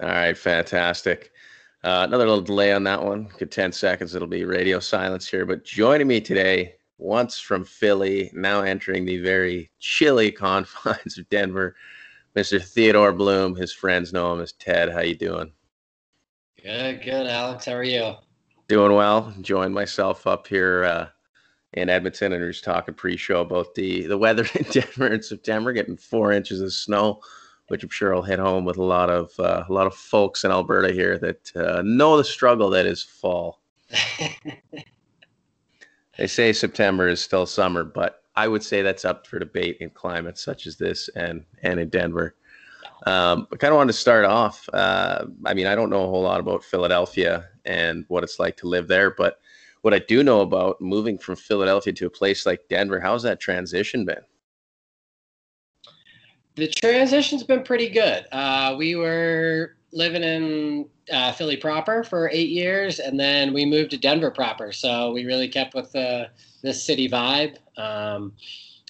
All right, fantastic. Uh, another little delay on that one. Good 10 seconds. It'll be radio silence here. But joining me today, once from Philly, now entering the very chilly confines of Denver, Mr. Theodore Bloom. His friends know him as Ted. How you doing? Good, good, Alex. How are you? Doing well. Enjoying myself up here uh, in Edmonton, and we are just talking pre-show about the the weather in Denver in September, getting four inches of snow which I'm sure will hit home with a lot of uh, a lot of folks in Alberta here that uh, know the struggle that is fall. they say September is still summer, but I would say that's up for debate in climates such as this and and in Denver. Um, I kind of wanted to start off. Uh, I mean, I don't know a whole lot about Philadelphia and what it's like to live there, but what I do know about moving from Philadelphia to a place like Denver, how's that transition been? The transition's been pretty good. Uh, we were living in uh, Philly proper for eight years, and then we moved to Denver proper. So we really kept with the the city vibe. Um,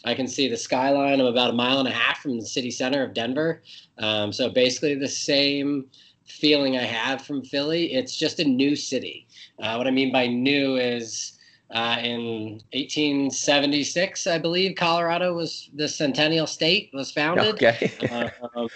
I can see the skyline. I'm about a mile and a half from the city center of Denver. Um, so basically the same feeling I have from Philly. It's just a new city. Uh, what I mean by new is uh, in 1876, I believe, Colorado was the Centennial State was founded. Okay. uh, um,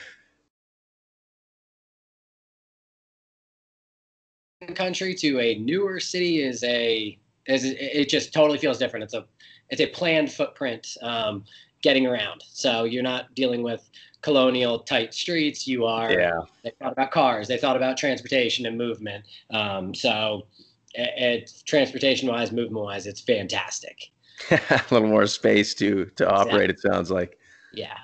country to a newer city is a is it just totally feels different. It's a it's a planned footprint um, getting around. So you're not dealing with colonial tight streets. You are. Yeah. They thought about cars. They thought about transportation and movement. Um, so it's transportation wise, movement wise, it's fantastic. a little more space to to operate. Exactly. It sounds like. Yeah.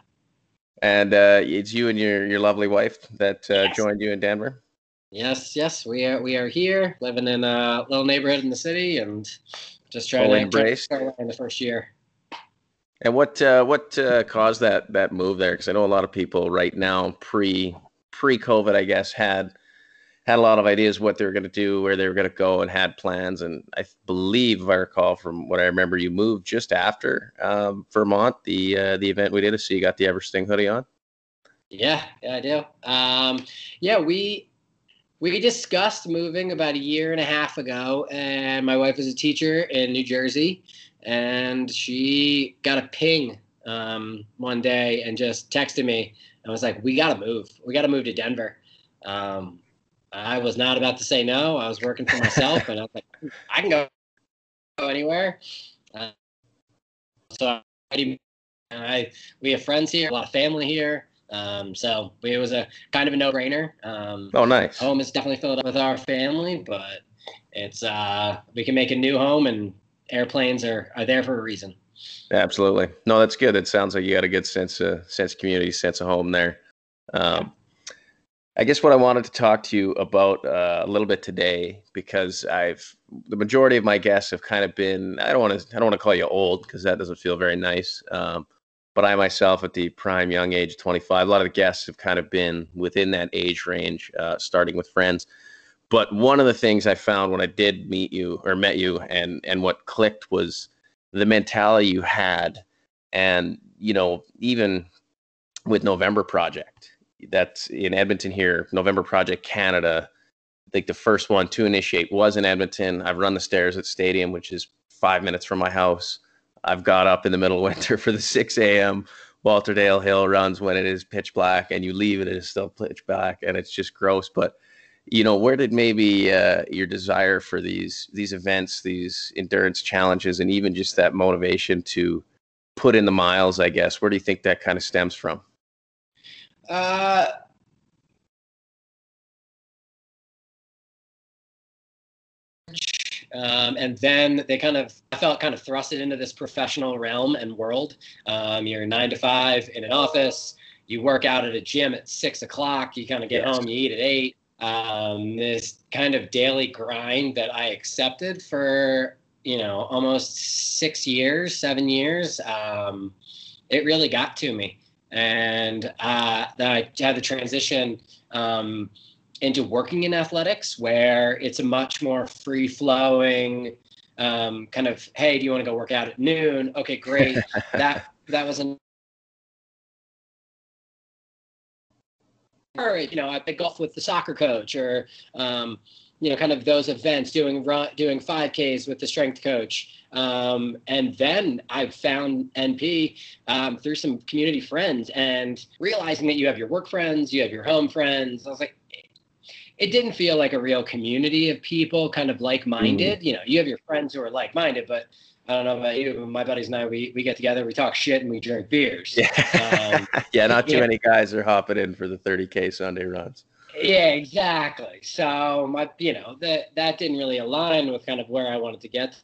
And uh, it's you and your your lovely wife that uh, yes. joined you in Denver. Yes, yes, we are we are here, living in a little neighborhood in the city, and just trying to embrace in the first year. And what uh, what uh, caused that that move there? Because I know a lot of people right now, pre pre COVID, I guess, had had a lot of ideas what they were going to do, where they were going to go, and had plans. And I believe, if I recall from what I remember, you moved just after um, Vermont, the uh, the event we did. So you got the Everesting hoodie on. Yeah, yeah, I do. Um, yeah, we we discussed moving about a year and a half ago, and my wife is a teacher in New Jersey, and she got a ping um, one day and just texted me. I was like, "We got to move. We got to move to Denver." Um, I was not about to say no. I was working for myself, and I was like, I can go, go anywhere. Uh, so I, I, we have friends here, a lot of family here. Um, so it was a kind of a no-brainer. Um, oh, nice. Home is definitely filled up with our family, but it's uh, we can make a new home, and airplanes are are there for a reason. Absolutely. No, that's good. It sounds like you got a good sense of sense of community, sense of home there. Um, I guess what I wanted to talk to you about uh, a little bit today, because I've the majority of my guests have kind of been I don't want to I don't want to call you old because that doesn't feel very nice. Um, but I myself, at the prime young age of 25, a lot of the guests have kind of been within that age range, uh, starting with friends. But one of the things I found when I did meet you or met you, and and what clicked was the mentality you had, and you know even with November Project that's in Edmonton here, November Project Canada. I think the first one to initiate was in Edmonton. I've run the stairs at Stadium, which is five minutes from my house. I've got up in the middle of winter for the 6 a.m. Walterdale Hill runs when it is pitch black, and you leave it, it is still pitch black, and it's just gross. But you know, where did maybe uh, your desire for these these events, these endurance challenges, and even just that motivation to put in the miles, I guess, where do you think that kind of stems from? Uh, um, and then they kind of, I felt kind of thrusted into this professional realm and world. Um, you're nine to five in an office. You work out at a gym at six o'clock. You kind of get yes. home. You eat at eight. Um, this kind of daily grind that I accepted for you know almost six years, seven years. Um, it really got to me and uh, I had the transition um, into working in athletics, where it's a much more free flowing um, kind of, hey, do you want to go work out at noon? Okay, great. that that was an or you know, I play golf with the soccer coach, or um, you know, kind of those events, doing run, doing 5Ks with the strength coach. Um, and then I found NP um, through some community friends and realizing that you have your work friends, you have your home friends. I was like, it didn't feel like a real community of people kind of like-minded. Mm. You know, you have your friends who are like-minded, but I don't know about you. My buddies and I, we, we get together, we talk shit, and we drink beers. Yeah, um, yeah not too many guys are hopping in for the 30k Sunday runs. Yeah, exactly. So my, you know, that that didn't really align with kind of where I wanted to get.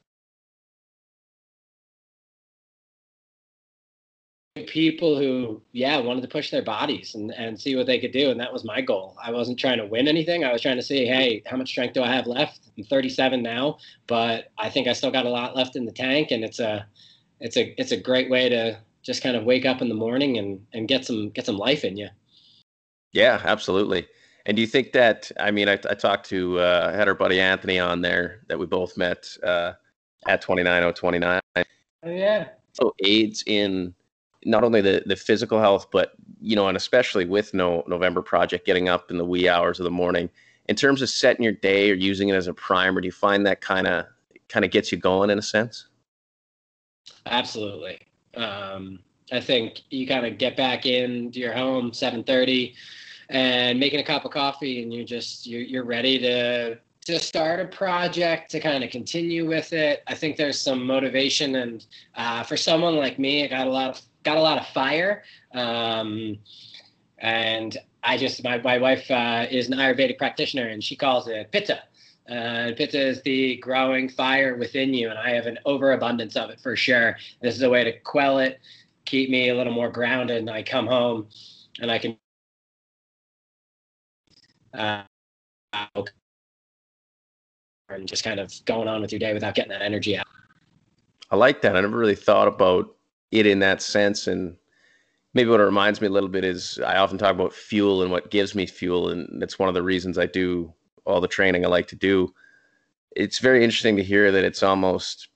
People who, yeah, wanted to push their bodies and, and see what they could do. And that was my goal. I wasn't trying to win anything. I was trying to see, hey, how much strength do I have left? I'm 37 now, but I think I still got a lot left in the tank. And it's a, it's a, it's a great way to just kind of wake up in the morning and, and get some, get some life in you. Yeah, absolutely. And do you think that? I mean, I, I talked to uh, I had our buddy Anthony on there that we both met uh, at 29029. Oh yeah. So aids in not only the the physical health, but you know, and especially with no November Project, getting up in the wee hours of the morning. In terms of setting your day or using it as a primer, do you find that kind of kind of gets you going in a sense? Absolutely. Um, I think you kind of get back into your home 7:30 and making a cup of coffee and you're just you're, you're ready to to start a project to kind of continue with it. I think there's some motivation and uh, for someone like me i got a lot of got a lot of fire um, and i just my, my wife uh, is an ayurvedic practitioner and she calls it pitta. Uh, pitta is the growing fire within you and i have an overabundance of it for sure. This is a way to quell it keep me a little more grounded and i come home and i can uh, and just kind of going on with your day without getting that energy out. I like that. I never really thought about it in that sense. And maybe what it reminds me a little bit is I often talk about fuel and what gives me fuel. And it's one of the reasons I do all the training I like to do. It's very interesting to hear that it's almost,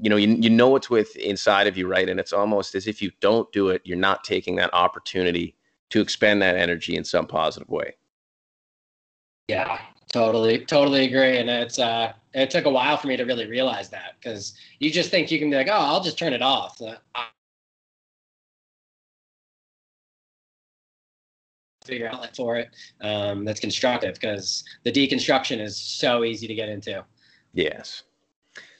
you know, you, you know what's with inside of you, right? And it's almost as if you don't do it, you're not taking that opportunity to expend that energy in some positive way. Yeah, totally, totally agree. And it's uh, it took a while for me to really realize that because you just think you can be like, oh, I'll just turn it off. Uh, figure outlet for it um, that's constructive because the deconstruction is so easy to get into. Yes.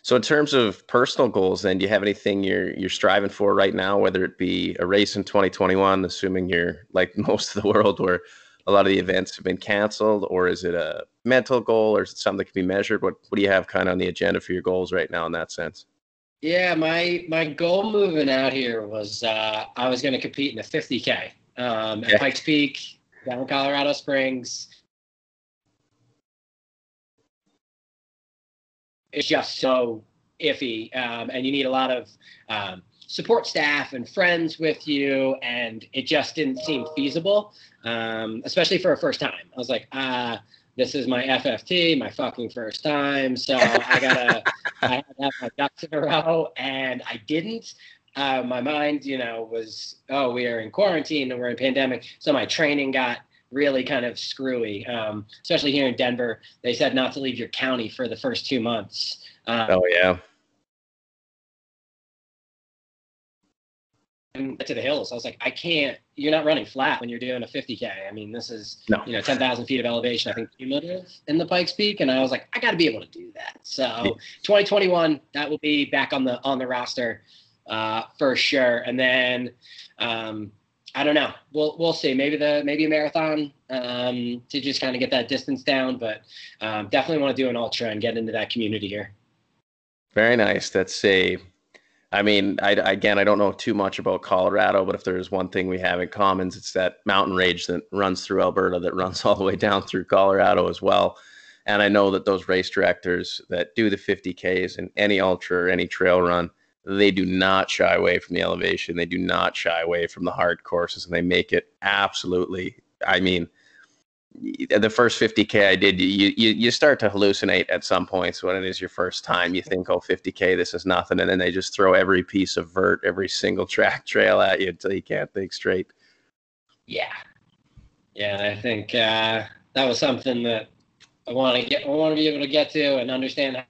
So in terms of personal goals, then do you have anything you're you're striving for right now, whether it be a race in 2021, assuming you're like most of the world where a lot of the events have been canceled, or is it a mental goal, or is it something that can be measured? What What do you have kind of on the agenda for your goals right now in that sense? Yeah, my my goal moving out here was uh, I was going to compete in a 50k um, at yeah. Pikes Peak down in Colorado Springs. It's just so iffy, um, and you need a lot of um, support staff and friends with you, and it just didn't seem feasible, um, especially for a first time. I was like, ah, this is my FFT, my fucking first time, so I gotta, I had to have my ducks in a row, and I didn't. Uh, my mind, you know, was, oh, we are in quarantine and we're in pandemic, so my training got really kind of screwy, um, especially here in Denver. They said not to leave your county for the first two months. Um, oh yeah. To the hills. I was like, I can't. You're not running flat when you're doing a 50k. I mean, this is no. you know 10,000 feet of elevation. I think cumulative in the Pikes Peak, and I was like, I got to be able to do that. So yeah. 2021, that will be back on the on the roster uh, for sure. And then um, I don't know. We'll we'll see. Maybe the maybe a marathon um, to just kind of get that distance down, but um, definitely want to do an ultra and get into that community here. Very nice. That's a I mean, I, again, I don't know too much about Colorado, but if there's one thing we have in common, it's that mountain range that runs through Alberta, that runs all the way down through Colorado as well. And I know that those race directors that do the 50Ks and any ultra or any trail run, they do not shy away from the elevation. They do not shy away from the hard courses, and they make it absolutely. I mean, the first 50k I did, you, you you start to hallucinate at some points when it is your first time. You think, oh, 50k, this is nothing, and then they just throw every piece of vert, every single track trail at you until you can't think straight. Yeah, Yeah, I think uh, that was something that I want to get. I want to be able to get to and understand.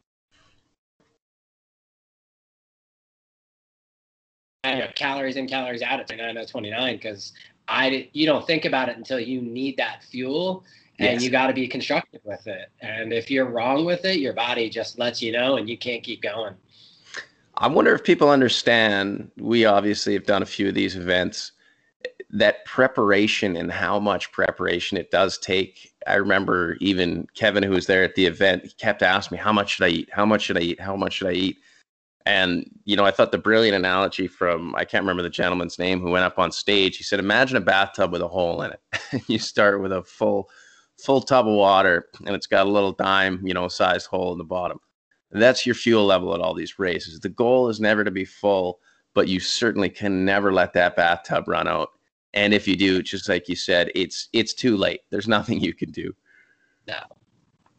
Know, calories in, calories out at 29 29 because I you don't think about it until you need that fuel and yes. you got to be constructive with it. And if you're wrong with it, your body just lets you know and you can't keep going. I wonder if people understand. We obviously have done a few of these events. That preparation and how much preparation it does take. I remember even Kevin, who was there at the event, he kept asking me, How much should I eat? How much should I eat? How much should I eat? And, you know, I thought the brilliant analogy from, I can't remember the gentleman's name who went up on stage. He said, Imagine a bathtub with a hole in it. you start with a full, full tub of water and it's got a little dime, you know, sized hole in the bottom. And that's your fuel level at all these races. The goal is never to be full, but you certainly can never let that bathtub run out. And if you do, just like you said, it's it's too late. There's nothing you can do. No.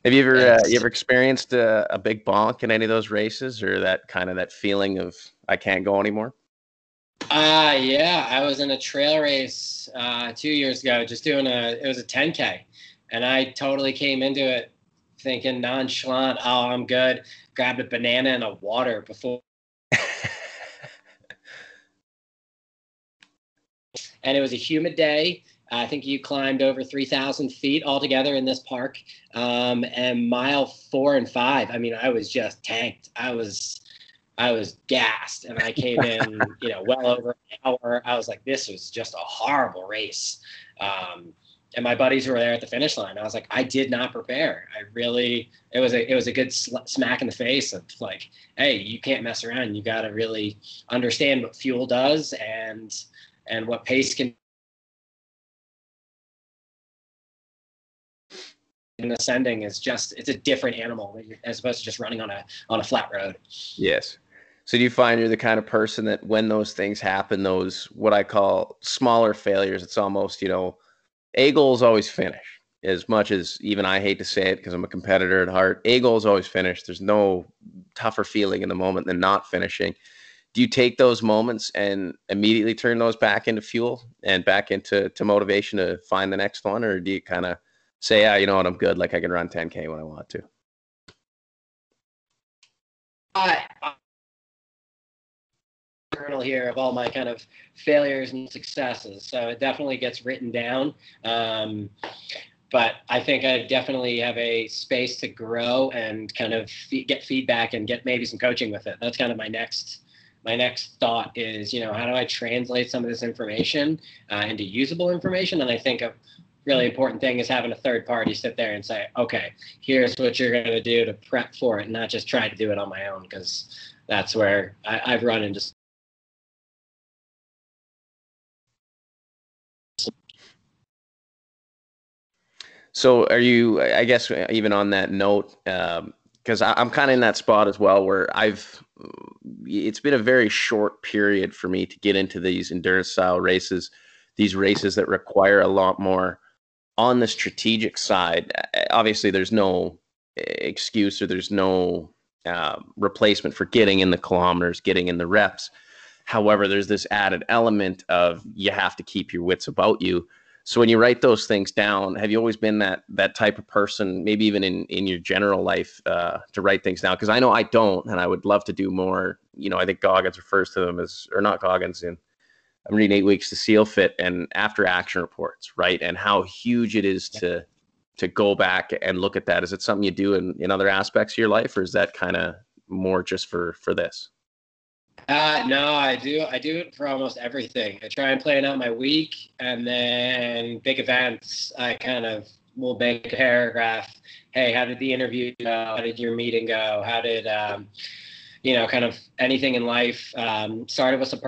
Have you ever uh, you ever experienced a, a, big bonk in any of those races, or that kind of that feeling of I can't go anymore? Uh yeah, I was in a trail race uh, two years ago, just doing a it was a 10k, and I totally came into it thinking nonchalant, oh I'm good. Grabbed a banana and a water before. and it was a humid day I think you climbed over 3,000 feet altogether in this park. Um, and mile four and five, I mean, I was just tanked. I was, I was gassed, and I came in, you know, well over an hour. I was like, this was just a horrible race. Um, and my buddies were there at the finish line, I was like, I did not prepare. I really, it was a, it was a good sl- smack in the face of like, hey, you can't mess around. You got to really understand what fuel does and and what pace can and ascending is just it's a different animal as opposed to just running on a on a flat road. Yes. So do you find you're the kind of person that when those things happen, those what I call smaller failures, it's almost, you know, a goal is always finish. As much as even I hate to say it because I'm a competitor at heart, a goal is always finish. There's no tougher feeling in the moment than not finishing. Do you take those moments and immediately turn those back into fuel and back into to motivation to find the next one, or do you kind of say, yeah, you know what, I'm good. Like I can run 10K when I want to. I, journal here of all my kind of failures and successes. So it definitely gets written down. Um, but I think I definitely have a space to grow and kind of get feedback and get maybe some coaching with it. That's kind of my next my next thought is, you know, how do I translate some of this information uh, into usable information? And I think of really important thing is having a third party sit there and say, okay, here's what you're going to do to prep for it, not just try to do it on my own, because that's where I, I've run into. So, are you? I guess even on that note, because um, I'm kind of in that spot as well, where I've. It's been a very short period for me to get into these endurance style races, these races that require a lot more on the strategic side, obviously there's no excuse or there's no uh, replacement for getting in the kilometers, getting in the reps. However, there's this added element of you have to keep your wits about you. So when you write those things down, have you always been that that type of person, maybe even in in your general life, uh, to write things down? Because I know I don't, and I would love to do more. You know, I think Goggins refers to them as, or not Goggins, in I'm reading eight weeks to seal fit and after action reports, right? And how huge it is to to go back and look at that. Is it something you do in, in other aspects of your life, or is that kind of more just for for this? Uh, no, I do. I do it for almost everything. I try and plan out my week, and then big events. I kind of will make a paragraph. Hey, how did the interview go? How did your meeting go? How did um, you know, kind of anything in life? Um, started with some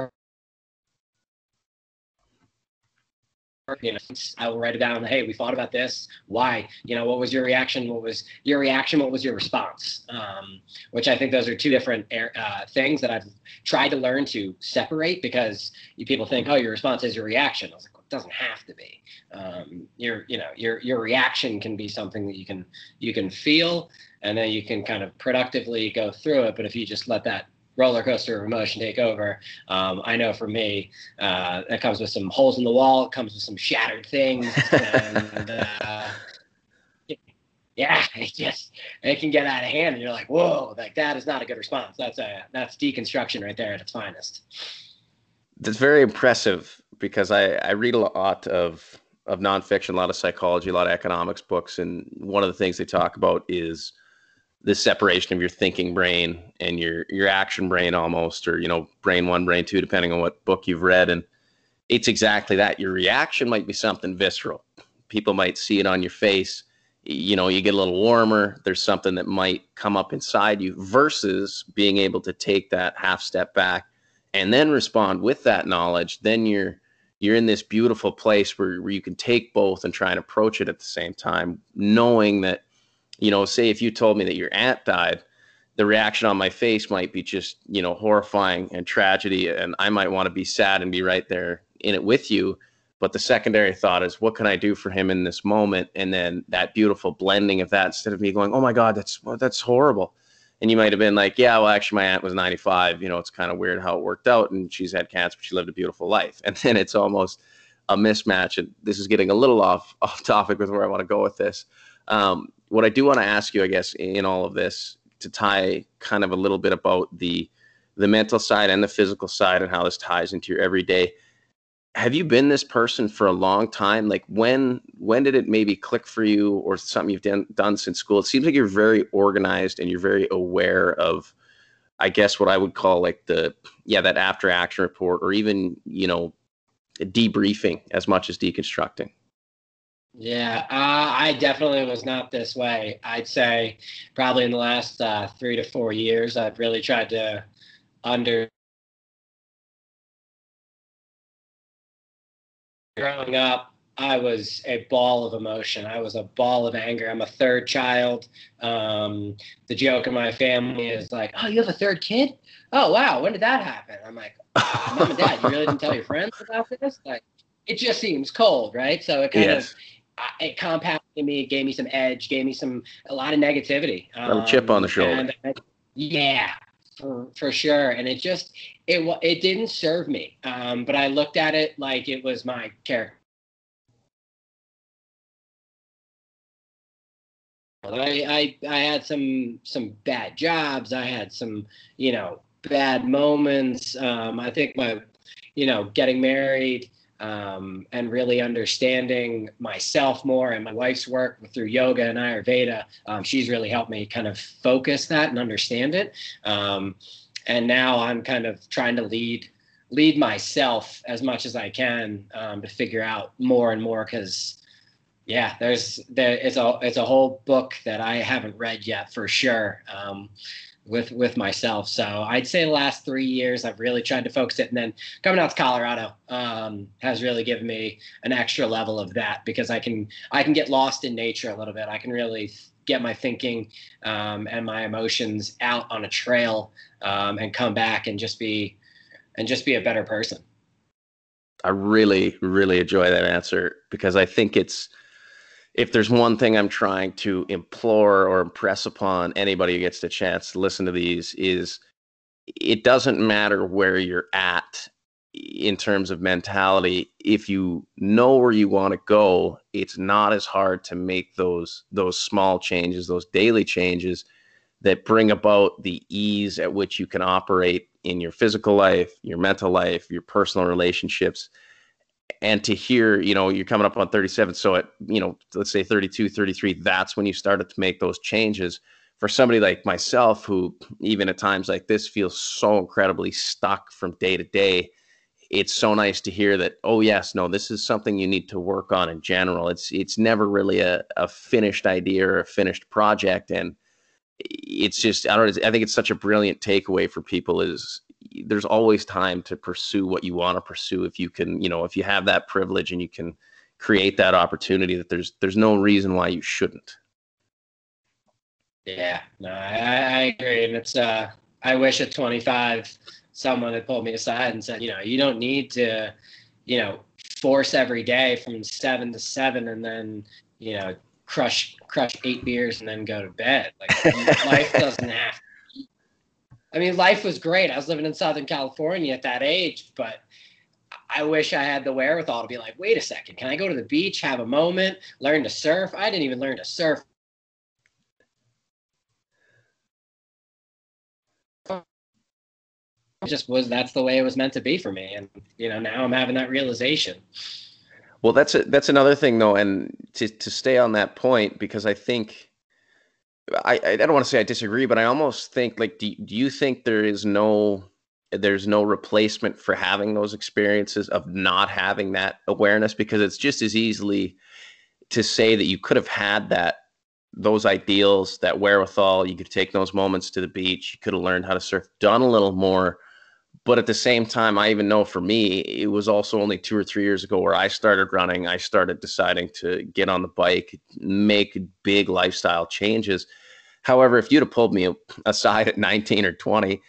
you know, I will write it down. Hey, we thought about this. Why? You know, what was your reaction? What was your reaction? What was your response? Um, which I think those are two different uh, things that I've tried to learn to separate because you, people think, oh, your response is your reaction. I was like, well, it doesn't have to be. Um, your, you know, your your reaction can be something that you can you can feel, and then you can kind of productively go through it. But if you just let that roller coaster of emotion take over. Um, I know for me, uh, that comes with some holes in the wall. It comes with some shattered things. and, uh, yeah, it just it can get out of hand, and you're like, whoa, like that is not a good response. That's a that's deconstruction right there at its finest. That's very impressive because I I read a lot of of nonfiction, a lot of psychology, a lot of economics books, and one of the things they talk about is the separation of your thinking brain and your your action brain almost or you know brain one brain two depending on what book you've read. And it's exactly that. Your reaction might be something visceral. People might see it on your face. You know you get a little warmer. There's something that might come up inside you versus being able to take that half step back and then respond with that knowledge. Then you're you're in this beautiful place where, where you can take both and try and approach it at the same time knowing that you know, say if you told me that your aunt died, the reaction on my face might be just, you know, horrifying and tragedy. And I might want to be sad and be right there in it with you. But the secondary thought is, what can I do for him in this moment? And then that beautiful blending of that instead of me going, oh my God, that's, well, that's horrible. And you might have been like, yeah, well, actually, my aunt was 95. You know, it's kind of weird how it worked out. And she's had cancer, but she lived a beautiful life. And then it's almost a mismatch. And this is getting a little off, off topic with where I want to go with this. Um, what I do want to ask you, I guess, in all of this, to tie kind of a little bit about the the mental side and the physical side and how this ties into your everyday. Have you been this person for a long time? Like when when did it maybe click for you, or something you've done done since school? It seems like you're very organized and you're very aware of, I guess, what I would call like the yeah that after action report, or even you know debriefing as much as deconstructing. Yeah, uh, I definitely was not this way. I'd say probably in the last uh, three to four years, I've really tried to under. Growing up, I was a ball of emotion. I was a ball of anger. I'm a third child. Um, the joke in my family is like, "Oh, you have a third kid? Oh, wow! When did that happen?" I'm like, "Mom and Dad, you really didn't tell your friends about this?" Like, it just seems cold, right? So it kind yes. of it compounded me, it gave me some edge, gave me some a lot of negativity. Um, a chip on the shoulder. And, yeah, for for sure. And it just it it didn't serve me. Um, but I looked at it like it was my character. I, I I had some some bad jobs. I had some you know bad moments. Um, I think my you know getting married um, and really understanding myself more and my wife's work through yoga and Ayurveda. Um, she's really helped me kind of focus that and understand it. Um, and now I'm kind of trying to lead lead myself as much as I can um, to figure out more and more because yeah, there's there it's a it's a whole book that I haven't read yet for sure. With with myself. So I'd say the last three years I've really tried to focus it, and then coming out to Colorado um, has really given me an extra level of that because I can I can get lost in nature a little bit. I can really get my thinking um, and my emotions out on a trail um, and come back and just be and just be a better person. I really really enjoy that answer because I think it's if there's one thing I'm trying to implore or impress upon anybody who gets the chance to listen to these is it doesn't matter where you're at in terms of mentality. If you know where you want to go it's not as hard to make those those small changes those daily changes that bring about the ease at which you can operate in your physical life your mental life your personal relationships and to hear you know you're coming up on 37 so at you know let's say 32 33 that's when you started to make those changes. For somebody like myself who even at times like this feels so incredibly stuck from day to day it's so nice to hear that oh yes no this is something you need to work on in general. It's it's never really a, a finished idea or a finished project and it's just i don't know i think it's such a brilliant takeaway for people is there's always time to pursue what you want to pursue if you can you know if you have that privilege and you can create that opportunity that there's there's no reason why you shouldn't. Yeah no i, I agree and it's uh i wish at 25 someone had pulled me aside and said you know you don't need to you know force every day from seven to seven and then you know crush crush eight beers and then go to bed. Like life doesn't have I mean, life was great. I was living in Southern California at that age, but I wish I had the wherewithal to be like, wait a second, can I go to the beach, have a moment, learn to surf? I didn't even learn to surf. It just was that's the way it was meant to be for me. And you know, now I'm having that realization. Well, that's a, that's another thing though, and to to stay on that point because I think I I don't want to say I disagree, but I almost think like do do you think there is no there's no replacement for having those experiences of not having that awareness? Because it's just as easily to say that you could have had that those ideals that wherewithal you could take those moments to the beach you could have learned how to surf done a little more. But at the same time i even know for me it was also only two or three years ago where i started running i started deciding to get on the bike make big lifestyle changes however if you'd have pulled me aside at 19 or 20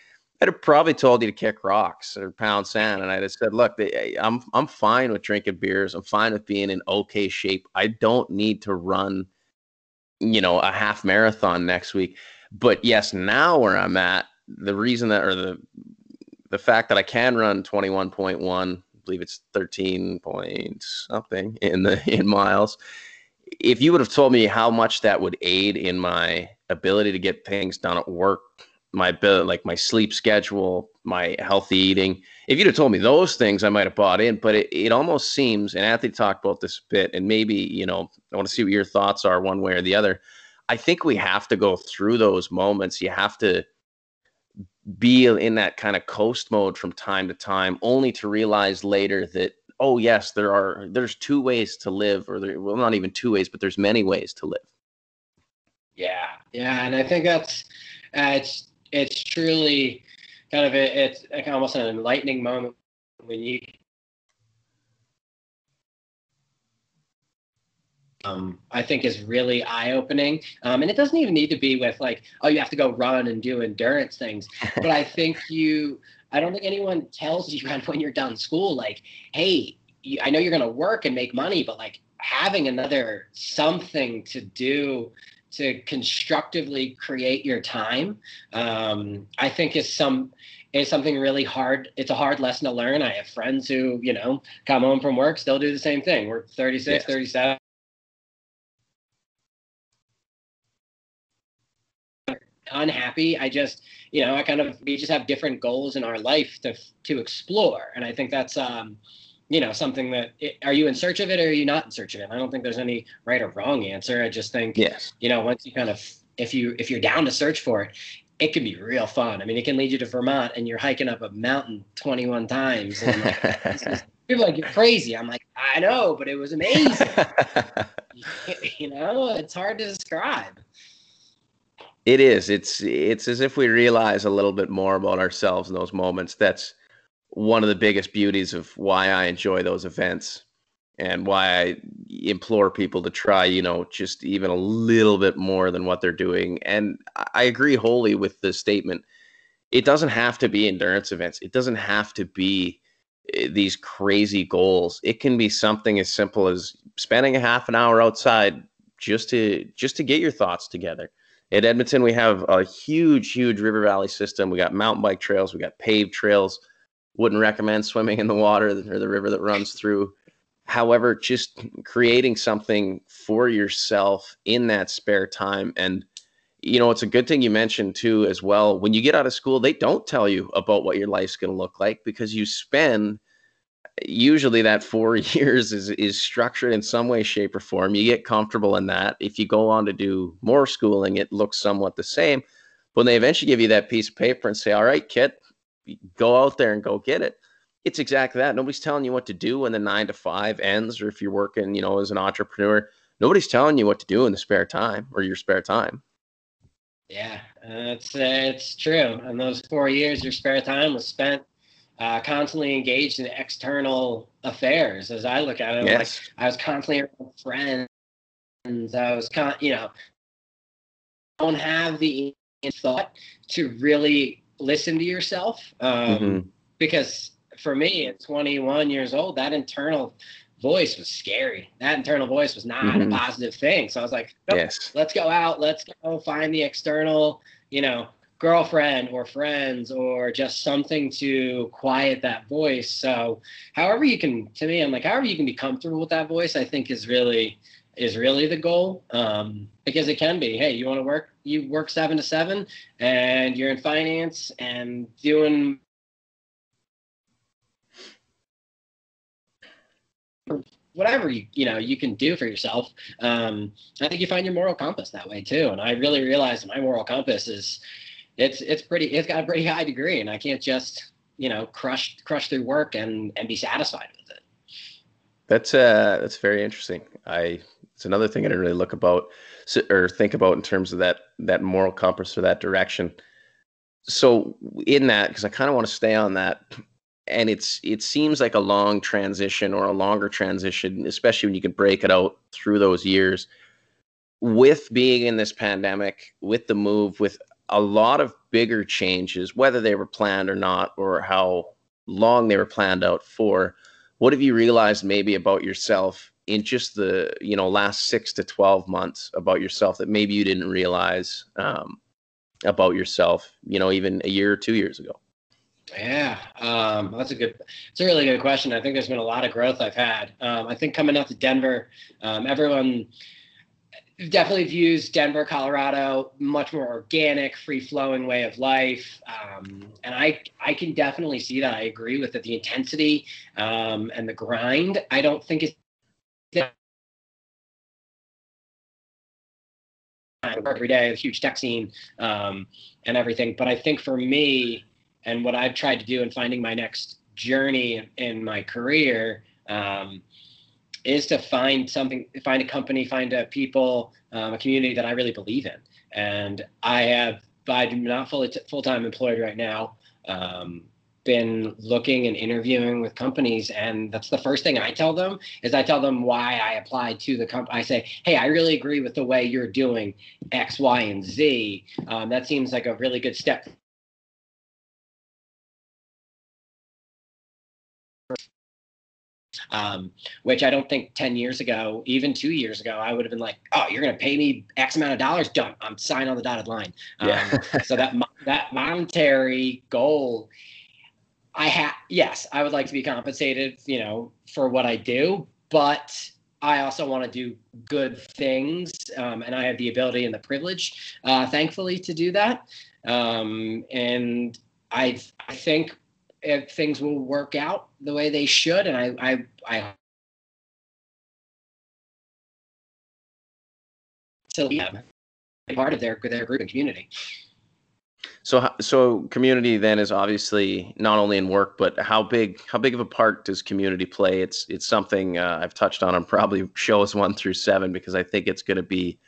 I'd have probably told you to kick rocks or pound sand, and I'd have said, "Look, eh, I'm I'm fine with drinking beers. I'm fine with being in okay shape. I don't need to run, you know, a half marathon next week." But yes, now where I'm at, the reason that or the the fact that I can run 21.1, I believe it's 13 point something in the in miles. If you would have told me how much that would aid in my ability to get things done at work my bill, like my sleep schedule, my healthy eating. If you'd have told me those things, I might have bought in. But it, it almost seems, and Anthony talked about this a bit, and maybe you know, I want to see what your thoughts are, one way or the other. I think we have to go through those moments. You have to be in that kind of coast mode from time to time, only to realize later that oh yes, there are there's two ways to live, or there, well, not even two ways, but there's many ways to live. Yeah, yeah, and I think that's uh, it's it's truly kind of a, it's almost an enlightening moment when you um, I think is really eye opening. Um, and it doesn't even need to be with like, oh, you have to go run and do endurance things. But I think you, I don't think anyone tells you when you're done school, like, hey, I know you're going to work and make money, but like having another something to do to constructively create your time um, i think is some is something really hard it's a hard lesson to learn. I have friends who you know come home from work still do the same thing. We're 36 yes. 37 unhappy. I just you know i kind of we just have different goals in our life to to explore. And i think that's um you know something that it, are you in search of it or are you not in search of it? I don't think there's any right or wrong answer. I just think yes. you know once you kind of if you if you're down to search for it it can be real fun. I mean it can lead you to vermont and you're hiking up a mountain 21 times and like, people like you're crazy. I'm like i know but it was amazing. You know it's hard to describe it is it's it's as if we realize a little bit more about ourselves in those moments that's one of the biggest beauties of why I enjoy those events and why I implore people to try, you know, just even a little bit more than what they're doing. And I agree wholly with the statement. It doesn't have to be endurance events. It doesn't have to be eh, these crazy goals. It can be something as simple as spending a half an hour outside just to just to get your thoughts together. At Edmonton, we have a huge, huge river valley system. We got mountain bike trails, we got paved trails wouldn't recommend swimming in the water or the river that runs through. However, just creating something for yourself in that spare time. And, you know, it's a good thing you mentioned too, as well. When you get out of school, they don't tell you about what your life's going to look like because you spend usually that four years is, is structured in some way, shape, or form. You get comfortable in that. If you go on to do more schooling, it looks somewhat the same. But when they eventually give you that piece of paper and say, all right, kid, go out there and go get it. It's exactly that. Nobody's telling you what to do when the nine to five ends, or if you're working, you know, as an entrepreneur. Nobody's telling you what to do in the spare time or your spare time. Yeah, it's uh, it's true. And those four years, your spare time was spent uh, constantly engaged in external affairs. As I look at it, yes. like I was constantly around friends. I was con, you know, don't have the thought to really listen to yourself um, mm-hmm. because for me at 21 years old that internal voice was scary that internal voice was not mm-hmm. a positive thing so i was like nope, yes let's go out let's go find the external you know girlfriend or friends or just something to quiet that voice. So however you can to me, I'm like, however you can be comfortable with that voice, I think is really is really the goal. Um, because it can be, hey, you want to work, you work seven to seven and you're in finance and doing whatever you you know you can do for yourself um, i think you find your moral compass that way too and i really realized my moral compass is it's it's pretty it's got a pretty high degree and i can't just you know crush crush through work and and be satisfied with it. That's uh that's very interesting. I it's another thing i didn't really look about or think about in terms of that that moral compass or that direction. So in that because i kind of want to stay on that and it's it seems like a long transition or a longer transition especially when you can break it out through those years. With being in this pandemic with the move with a lot of bigger changes, whether they were planned or not, or how long they were planned out for. What have you realized maybe about yourself in just the you know last six to twelve months about yourself that maybe you didn't realize um, about yourself? You know, even a year or two years ago. Yeah, um, that's a good. It's a really good question. I think there's been a lot of growth I've had. Um, I think coming out to Denver, um, everyone definitely views Denver, Colorado, much more organic, free flowing way of life. Um, and I, I can definitely see that. I agree with it. The intensity um, and the grind, I don't think it's every day, a huge tech scene um, and everything. But I think for me, and what I've tried to do in finding my next journey in my career, um, is to find something, find a company, find a people, um, a community that I really believe in. And I have, I'm not fully t- full time employed right now. Um, been looking and interviewing with companies and that's the first thing i tell them is i tell them why i applied to the company i say hey i really agree with the way you're doing x y and z um, that seems like a really good step um, which I don't think 10 years ago, even two years ago, I would have been like, oh, you're going to pay me X amount of dollars. Done. I'm signing on the dotted line. Yeah. Um, so that, that monetary goal, I have, yes, I would like to be compensated, you know, for what I do, but I also want to do good things. Um, and I have the ability and the privilege, uh, thankfully, to do that. Um, and I, I think if things will work out the way they should, and I I I to be part of their their group and community. So, so community then is obviously not only in work, but how big how big of a part does community play? It's it's something uh, I've touched on on probably shows one through seven because I think it's going to be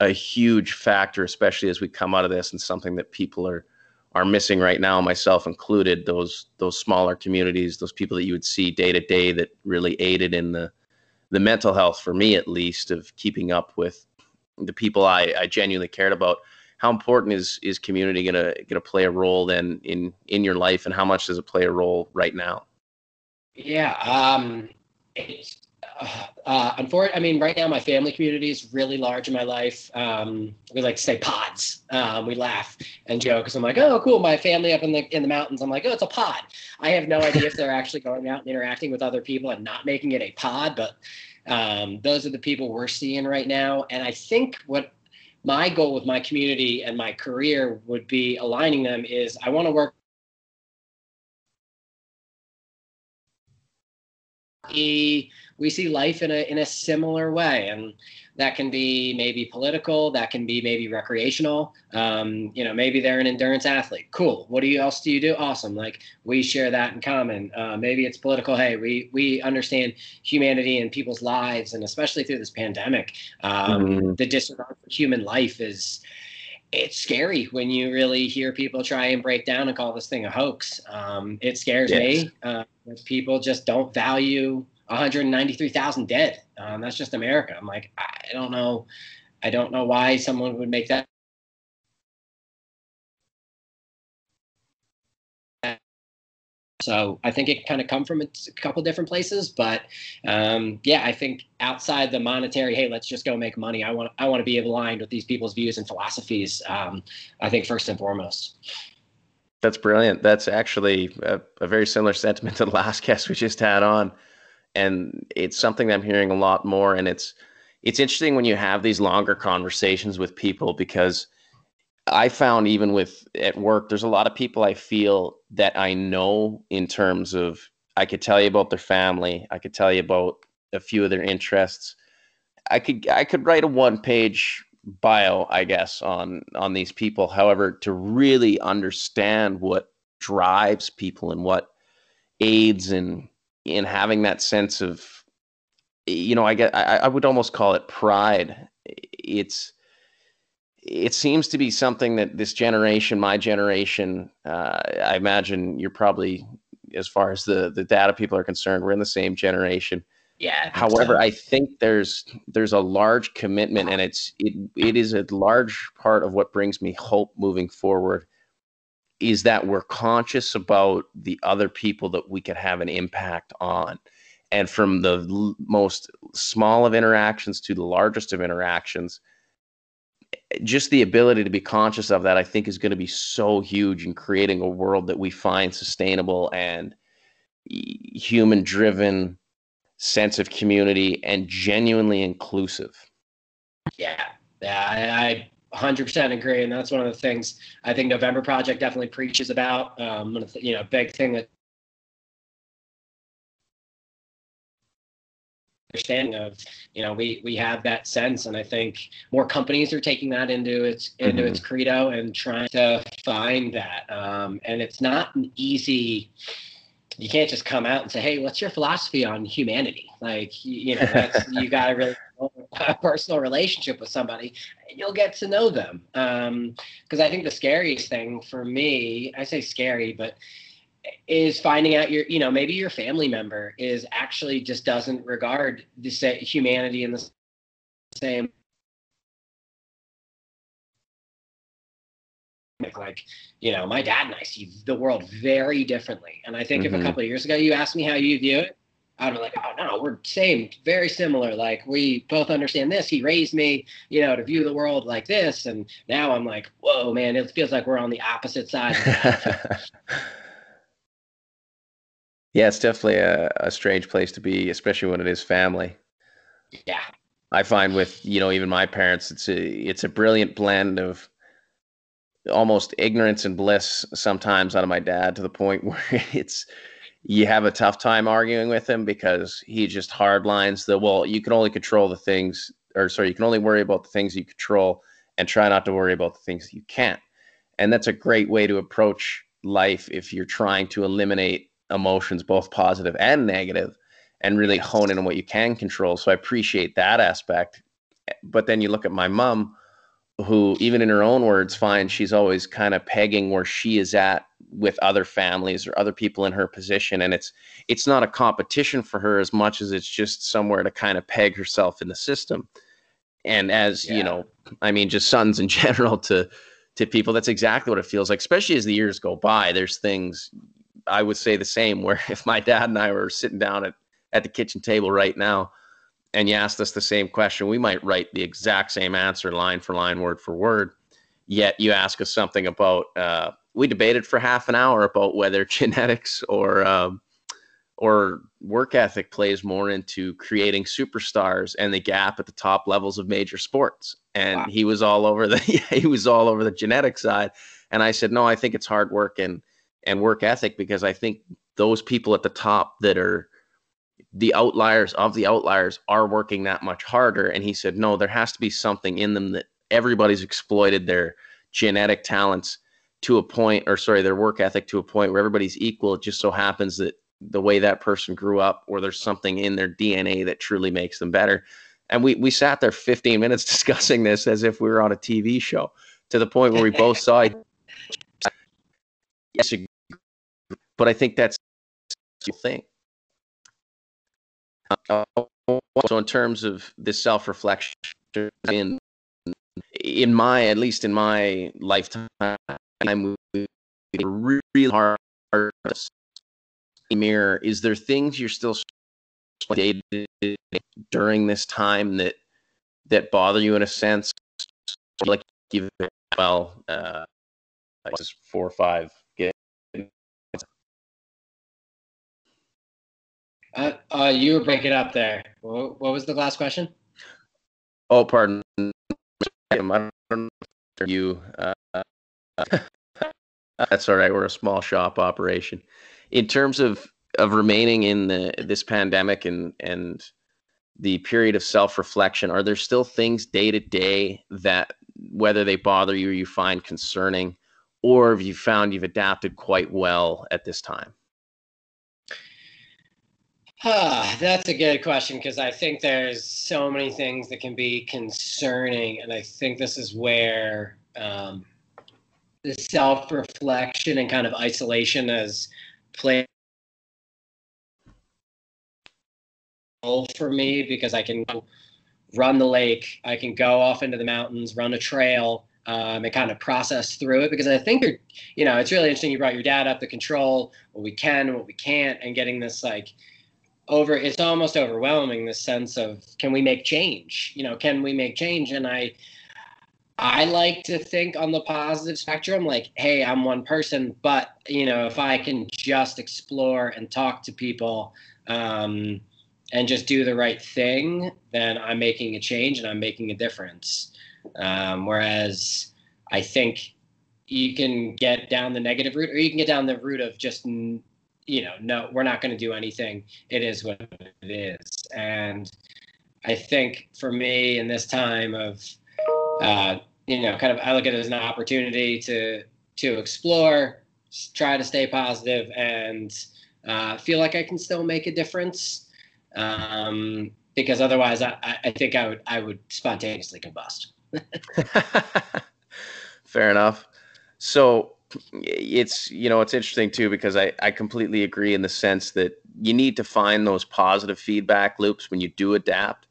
a huge factor, especially as we come out of this, and something that people are are missing right now, myself included. Those those smaller communities, those people that you would see day to day that really aided in the the mental health for me at least of keeping up with the people I, I genuinely cared about. How important is is community gonna gonna play a role then in in your life, and how much does it play a role right now? Yeah, um, it's uh, unfortunately, I mean, right now my family community is really large in my life. Um, we like to say pods. Um, we laugh and joke because I'm like, oh, cool, my family up in the in the mountains. I'm like, oh, it's a pod. I have no idea if they're actually going out and interacting with other people and not making it a pod, but um, those are the people we're seeing right now. And I think what my goal with my community and my career would be aligning them is I want to work we see life in a in a similar way. And that can be maybe political that can be maybe recreational. Um, you know maybe they're an endurance athlete. Cool. What do you else do you do? Awesome. Like we share that in common. Uh, maybe it's political. Hey we we understand humanity and people's lives and especially through this pandemic um, mm-hmm. the disregard for human life is it's scary when you really hear people try and break down and call this thing a hoax. Um, it scares yes. me. Uh, people just don't value 193,000 dead. Um, that's just America. I'm like, I don't know. I don't know why someone would make that So I think it kind of come from a couple different places, but um, yeah, I think outside the monetary, hey, let's just go make money. I want I want to be aligned with these people's views and philosophies. Um, I think first and foremost. That's brilliant. That's actually a, a, very similar sentiment to the last guest we just had on, and it's something I'm hearing a lot more. And it's it's interesting when you have these longer conversations with people because I found even with at work, there's a lot of people I feel that I know in terms of I could tell you about their family, I could tell you about a few of their interests. I could I could write a one page bio, I guess, on on these people. However, to really understand what drives people and what aids in in having that sense of you know, I get I, I would almost call it pride. It's it seems to be something that this generation, my generation, uh, I imagine you're probably, as far as the the data people are concerned, we're in the same generation. Yeah. I However, so. I think there's there's a large commitment, and it's it it is a large part of what brings me hope moving forward. Is that we're conscious about the other people that we could have an impact on, and from the l- most small of interactions to the largest of interactions just the ability to be conscious of that, I think, is going to be so huge in creating a world that we find sustainable and human driven sense of community and genuinely inclusive. Yeah, yeah, I, I 100% agree, and that's one of the things I think November Project definitely preaches about. Um, you know, big thing that understanding of you know we we have that sense and i think more companies are taking that into its into mm-hmm. its credo and trying to find that. Um, and it's not an easy you can't just come out and say hey what's your philosophy on humanity? Like you know that's you got to really a personal relationship with somebody and you'll get to know them. Because um, i think the scariest thing for me i say scary but is finding out your you know maybe your family member is actually just doesn't regard the say, humanity in the same. Like you know my dad and i see the world very differently. And i think mm-hmm. if a mm-hmm. couple of years ago you asked me how you view it i'd be like oh no we're same very similar. Like we both understand this. He raised me you know to view the world like this. And now i'm like whoa man it feels like we're on the opposite side Yeah, it's definitely a, a strange place to be, especially when it is family. Yeah. I find with, you know, even my parents, it's a it's a brilliant blend of almost ignorance and bliss sometimes out of my dad to the point where it's you have a tough time arguing with him because he just hardlines the well, you can only control the things or sorry, you can only worry about the things you control and try not to worry about the things you can't. And that's a great way to approach life if you're trying to eliminate emotions, both positive and negative, and really hone in on what you can control. So I appreciate that aspect. But then you look at my mom, who, even in her own words, finds she's always kind of pegging where she is at with other families or other people in her position and it's it's not a competition for her as much as it's just somewhere to kind of peg herself in the system and as yeah. you know i mean just sons in general to to people that's exactly what it feels like especially as the years go by there's things I would say the same. Where if my dad and I were sitting down at, at the kitchen table right now, and you asked us the same question, we might write the exact same answer, line for line, word for word. Yet you ask us something about. Uh, we debated for half an hour about whether genetics or um, or work ethic plays more into creating superstars and the gap at the top levels of major sports. And wow. he was all over the he was all over the genetic side. And I said, no, I think it's hard work and and work ethic because I think those people at the top that are the outliers of the outliers are working that much harder. And he said, no, there has to be something in them that everybody's exploited their genetic talents to a point, or sorry, their work ethic to a point where everybody's equal. It just so happens that the way that person grew up, or there's something in their DNA that truly makes them better. And we we sat there 15 minutes discussing this as if we were on a TV show, to the point where we both saw yes, but I think that's the thing. Uh, so in terms of this self-reflection in in my at least in my lifetime i'm really hard mirror, is there things you're still during this time that that bother you in a sense? Like you've well, uh, four or five Uh, uh, you were breaking up there. What, was the last question? Oh, pardon. I don't know you. Uh, that's all right. We're a small shop operation. In terms of of remaining in the this pandemic and and the period of self reflection, are there still things day to day that whether they bother you or you find concerning, or have you found you've adapted quite well at this time? Ah, that's a good question because I think there's so many things that can be concerning, and I think this is where um, the self-reflection and kind of isolation has played role for me because I can run the lake, I can go off into the mountains, run a trail, um, and kind of process through it because I think you're, you know, it's really interesting. You brought your dad up the control, what we can, and what we can't, and getting this like over it's almost overwhelming the sense of can we make change? You know can we make change? And i i like to think on the positive spectrum like hey i'm one person but you know if i can just explore and talk to people um, and just do the right thing then i'm making a change and i'm making a difference. Um, whereas i think you can get down the negative route or you can get down the route of just you know, no, we're not going to do anything. It is what it is. And I think for me in this time of, uh, you know, kind of, I look at it as an opportunity to to explore, try to stay positive, and uh, feel like I can still make a difference. Um, because otherwise, I, I think I would I would spontaneously combust. Fair enough. So it's you know it's interesting too because I, I completely agree in the sense that you need to find those positive feedback loops when you do adapt.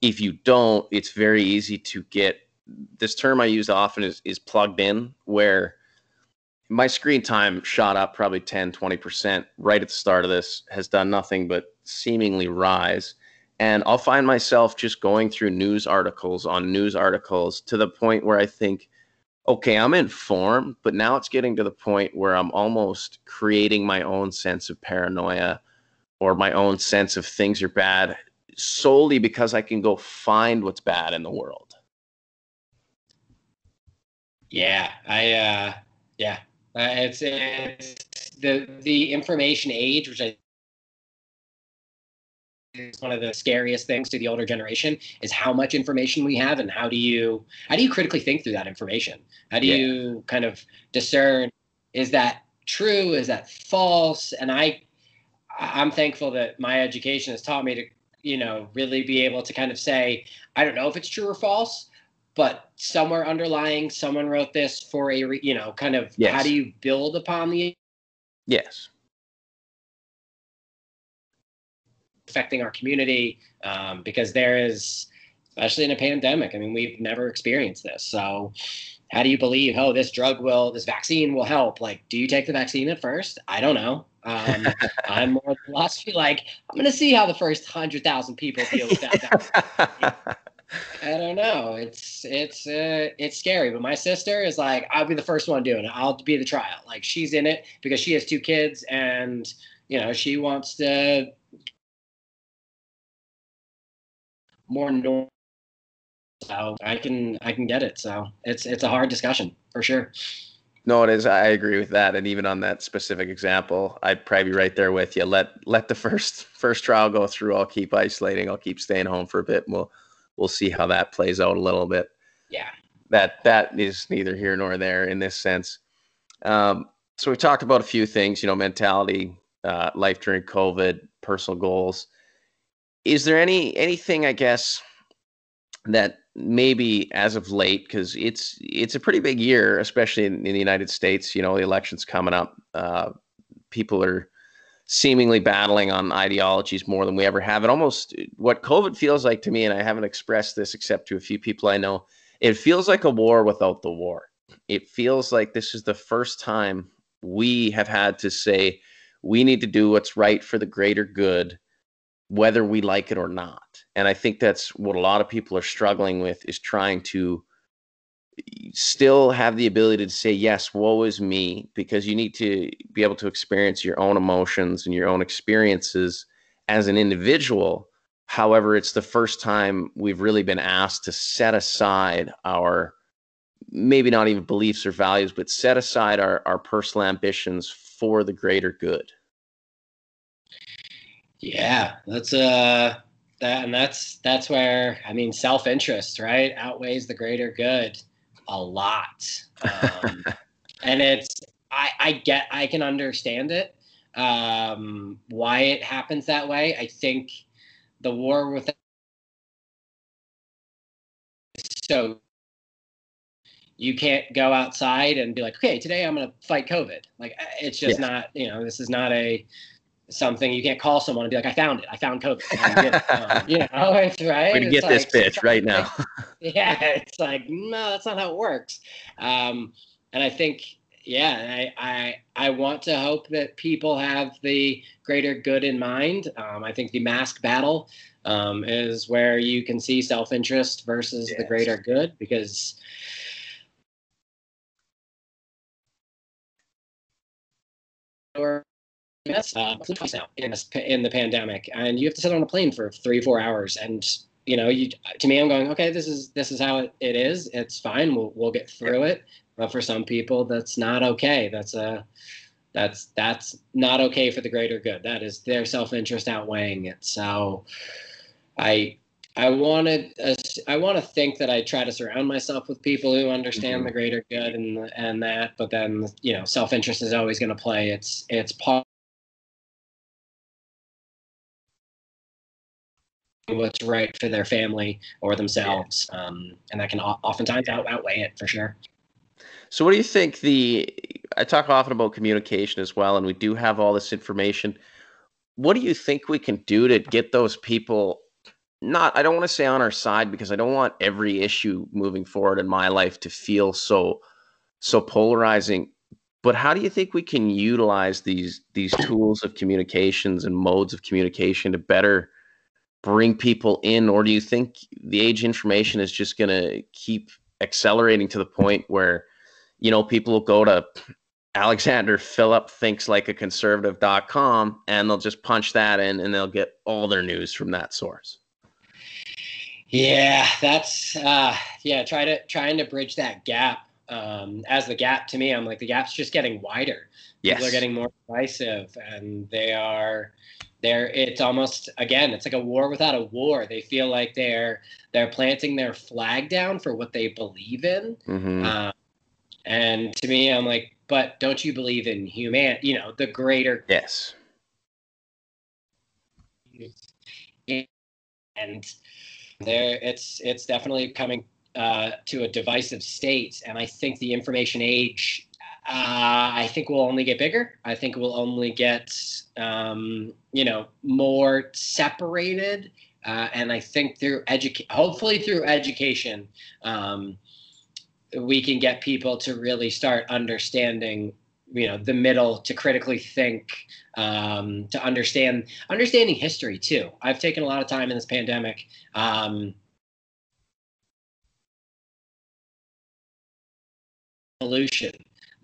If you don't it's very easy to get this term i use often is, is plugged in where my screen time shot up probably 10 20% right at the start of this has done nothing but seemingly rise. And i'll find myself just going through news articles on news articles to the point where i think okay, I'm informed, but now it's getting to the point where I'm almost creating my own sense of paranoia or my own sense of things are bad solely because I can go find what's bad in the world. Yeah, I uh yeah. Uh, it's it's the the information age which I is one of the scariest things to the older generation is how much information we have and how do you how do you critically think through that information how do yeah. you kind of discern is that true is that false and i i'm thankful that my education has taught me to you know really be able to kind of say i don't know if it's true or false but somewhere underlying someone wrote this for a you know kind of yes. how do you build upon the yes affecting our community um, because there is, especially in a pandemic, I mean, we've never experienced this. So, how do you believe, oh, this drug will, this vaccine will help? Like, do you take the vaccine at first? I don't know. Um, I'm more philosophy like, I'm going to see how the first 100,000 people deal with that. I don't know. It's it's uh, it's scary, but my sister is like, I'll be the first one doing it. I'll be the trial. Like she's in it because she has two kids, and you know she wants to more normal. So I can I can get it. So it's it's a hard discussion for sure. No, it is. I agree with that. And even on that specific example, I'd probably be right there with you. Let let the first first trial go through. I'll keep isolating. I'll keep staying home for a bit. And we'll we'll see how that plays out a little bit. Yeah. That that is neither here nor there in this sense. Um, so we talked about a few things. You know, mentality, uh, life during COVID, personal goals is there any anything I guess that maybe as of late because it's it's a pretty big year, especially in, in, the United States. You know, the election's coming up. Uh, people are seemingly battling on ideologies more than we ever have. It almost what COVID feels like to me, and I haven't expressed this except to a few people I know, it feels like a war without the war. It feels like this is the first time we have had to say we need to do what's right for the greater good, whether we like it or not. And I think that's what a lot of people are struggling with is trying to still have the ability to say yes woe is me because you need to be able to experience your own emotions and your own experiences as an individual however it's the first time we've really been asked to set aside our maybe not even beliefs or values but set aside our, our personal ambitions for the greater good yeah that's uh that and that's that's where i mean self-interest right outweighs the greater good a lot. Um, and it's, I, I get, I can understand it, um, why it happens that way. I think the war with so you can't go outside and be like, okay, today I'm going to fight COVID. Like it's just yeah. not, you know, this is not a something you can't call someone and be like, I found it. I found COVID. It. Um, you know, it's right. We're gonna get like, this bitch right now. yeah, it's like no, that's not how it works. Um, and I think, yeah, I, I I want to hope that people have the greater good in mind. Um, I think the mask battle um, is where you can see self interest versus yes. the greater good because. Or Yes, uh, twice now in, this, in the pandemic, and you have to sit on a plane for three, four hours, and you know, you to me, I'm going, okay, this is this is how it, it is. It's fine. We'll we'll get through it. But for some people, that's not okay. That's a that's that's not okay for the greater good. That is their self interest outweighing it. So, I I wanted I want to think that I try to surround myself with people who understand mm-hmm. the greater good and and that. But then you know, self interest is always going to play its its part what's right for their family or themselves, yeah. um, and that can oftentimes out, outweigh it for sure. So, what do you think? The I talk often about communication as well, and we do have all this information. What do you think we can do to get those people? Not, I don't want to say on our side because I don't want every issue moving forward in my life to feel so so polarizing. But how do you think we can utilize these these tools of communications and modes of communication to better bring people in, or do you think the age information is just going to keep accelerating to the point where, you know, people will go to Alexander Phillip thinks like a conservative.com and they'll just punch that in and they'll get all their news from that source. Yeah, that's uh yeah, try to trying to bridge that gap. Um as the gap to me, I'm like the gap's just getting wider. Yes. People are getting more divisive and they are they're it's almost again it's like a war without a war. They feel like they're they're planting their flag down for what they believe in. Mm-hmm. um, and to me i'm like but don't you believe in human you know the greater yes. And there it's it's definitely coming uh, to a divisive state. And i think the information age uh, I think we'll only get bigger. I think we'll only get, um, you know, more separated. Uh, and I think through education, hopefully through education, um, we can get people to really start understanding, you know, the middle to critically think, um, to understand, understanding history too. I've taken a lot of time in this pandemic. Um, evolution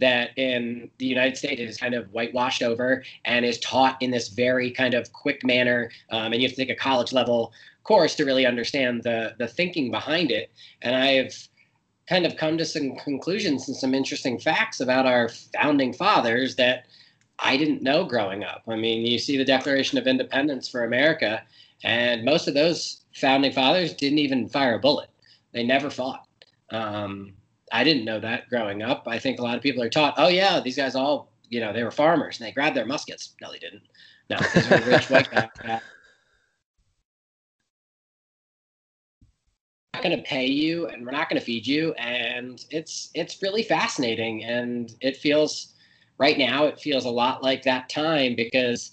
that in the United States is kind of whitewashed over and is taught in this very kind of quick manner. Um, and you have to take a college level course to really understand the the thinking behind it. And I've kind of come to some conclusions and some interesting facts about our founding fathers that I didn't know growing up. I mean, you see the Declaration of Independence for America, and most of those founding fathers didn't even fire a bullet. They never fought. Um, I didn't know that growing up. I think a lot of people are taught, oh yeah, these guys all, you know, they were farmers and they grabbed their muskets. No, they didn't. No, these were rich white guys. Not going to pay you, and we're not going to feed you, and it's it's really fascinating, and it feels right now it feels a lot like that time because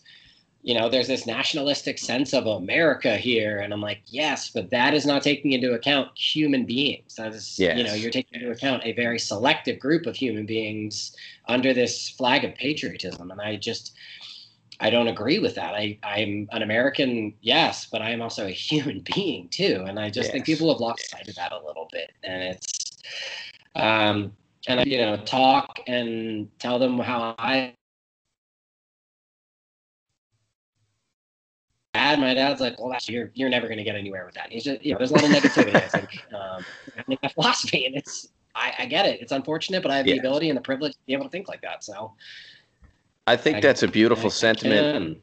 you know, there's this nationalistic sense of America here. And I'm like, yes, but that is not taking into account human beings. That is, yes. you know, you're taking into account a very selective group of human beings under this flag of patriotism. And I just, I don't agree with that. I, I'm an American, yes, but I am also a human being too. And I just yes. think people have lost sight of that a little bit. And it's, um, and I, you know, talk and tell them how I. Dad, my dad's like, well, that's you're you're never going to get anywhere with that. He's just, you know, there's a lot of negativity. I think um, in that philosophy, and it's I, I, get it. It's unfortunate, but I have yeah. the ability and the privilege to be able to think like that. So I think I, that's a beautiful I, sentiment